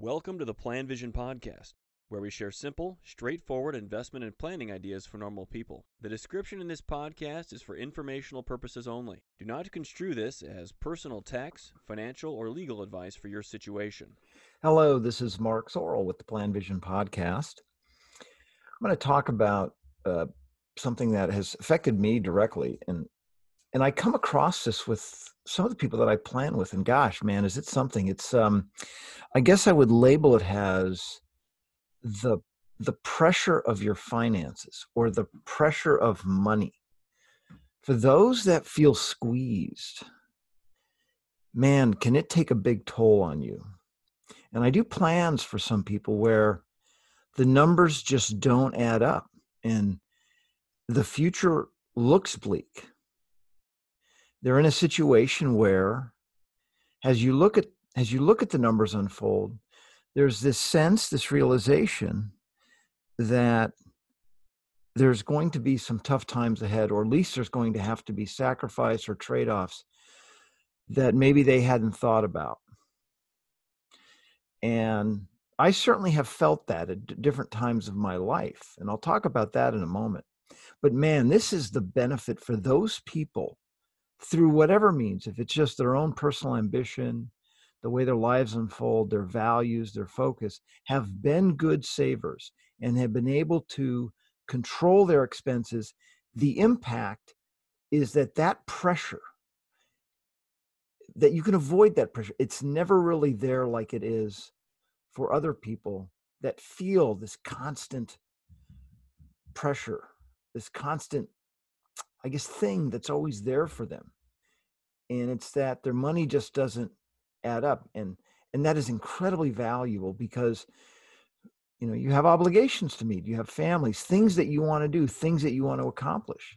Welcome to the Plan Vision Podcast, where we share simple, straightforward investment and planning ideas for normal people. The description in this podcast is for informational purposes only. Do not construe this as personal tax, financial, or legal advice for your situation. Hello, this is Mark Zoril with the Plan Vision Podcast. I'm going to talk about uh, something that has affected me directly, and and I come across this with some of the people that I plan with, and gosh, man, is it something? It's um, I guess I would label it as the the pressure of your finances or the pressure of money. For those that feel squeezed, man, can it take a big toll on you? And I do plans for some people where the numbers just don't add up and the future looks bleak they're in a situation where as you look at as you look at the numbers unfold there's this sense this realization that there's going to be some tough times ahead or at least there's going to have to be sacrifice or trade-offs that maybe they hadn't thought about. And i certainly have felt that at different times of my life and i'll talk about that in a moment. But man this is the benefit for those people through whatever means, if it's just their own personal ambition, the way their lives unfold, their values, their focus, have been good savers and have been able to control their expenses, the impact is that that pressure, that you can avoid that pressure. It's never really there like it is for other people that feel this constant pressure, this constant I guess, thing that's always there for them. And it's that their money just doesn't add up. And and that is incredibly valuable because you know you have obligations to meet you have families things that you want to do things that you want to accomplish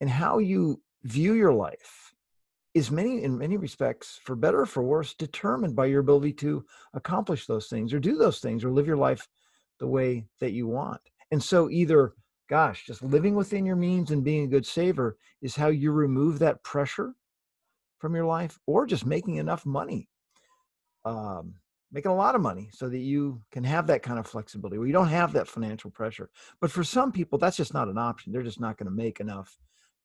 and how you view your life is many in many respects for better or for worse determined by your ability to accomplish those things or do those things or live your life the way that you want and so either gosh, just living within your means and being a good saver is how you remove that pressure from your life, or just making enough money, um, making a lot of money so that you can have that kind of flexibility where you don't have that financial pressure. But for some people, that's just not an option. They're just not going to make enough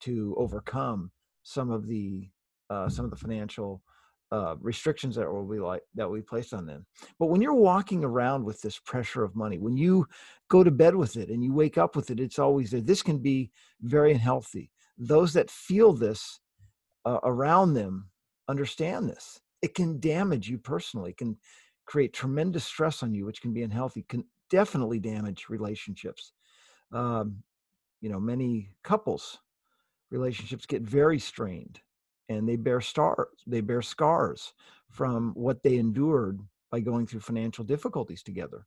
to overcome some of the uh, some of the financial uh, restrictions that will be like that we place on them. But when you're walking around with this pressure of money, when you go to bed with it and you wake up with it, it's always there. This can be very unhealthy. Those that feel this uh, around them understand this. It can damage you personally. It can create tremendous stress on you, which can be unhealthy. Can definitely damage relationships. Um, you know, many couples relationships get very strained and they bear stars they bear scars from what they endured by going through financial difficulties together.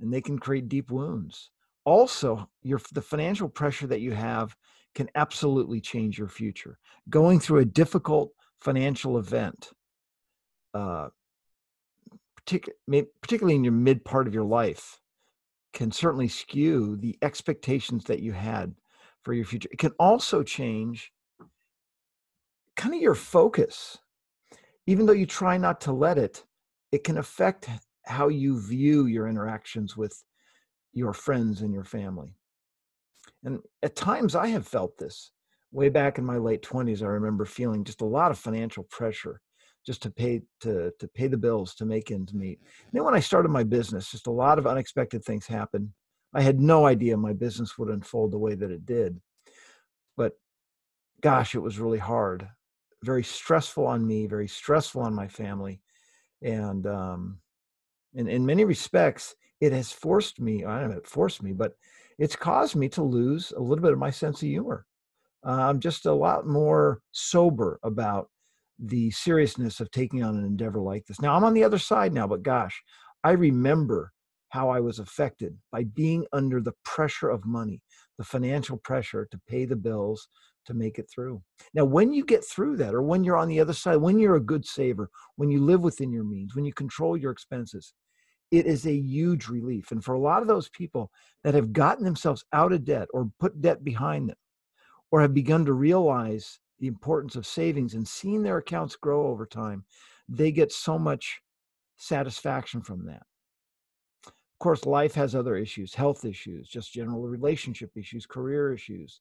And they can create deep wounds. Also your the financial pressure that you have can absolutely change your future. Going through a difficult financial event uh, particularly in your mid part of your life can certainly skew the expectations that you had for your future. It can also change kind of your focus. Even though you try not to let it, it can affect how you view your interactions with your friends and your family. And at times I have felt this. Way back in my late 20s, I remember feeling just a lot of financial pressure just to pay to to pay the bills to make ends meet. And then when I started my business, just a lot of unexpected things happened. I had no idea my business would unfold the way that it did. But gosh, it was really hard very stressful on me, very stressful on my family, and um, in in many respects, it has forced me. I don't know, it forced me, but it's caused me to lose a little bit of my sense of humor. Uh, I'm just a lot more sober about the seriousness of taking on an endeavor like this. Now I'm on the other side now, but gosh, I remember how I was affected by being under the pressure of money, the financial pressure to pay the bills, to make it through. Now, when you get through that, or when you're on the other side, when you're a good saver, when you live within your means, when you control your expenses, it is a huge relief. And for a lot of those people that have gotten themselves out of debt or put debt behind them, or have begun to realize the importance of savings and seeing their accounts grow over time, they get so much satisfaction from that. Of course, life has other issues, health issues, just general relationship issues, career issues,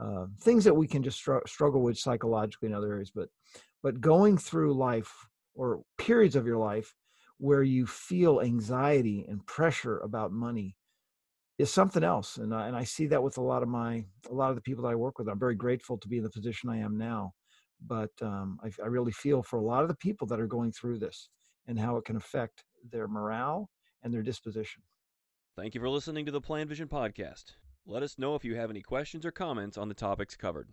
uh, things that we can just str- struggle with psychologically in other areas. But, but going through life or periods of your life where you feel anxiety and pressure about money is something else. And I, and I see that with a lot of my, a lot of the people that I work with. I'm very grateful to be in the position I am now. But um, I, I really feel for a lot of the people that are going through this and how it can affect their morale and their disposition. Thank you for listening to the Plan Vision podcast. Let us know if you have any questions or comments on the topics covered.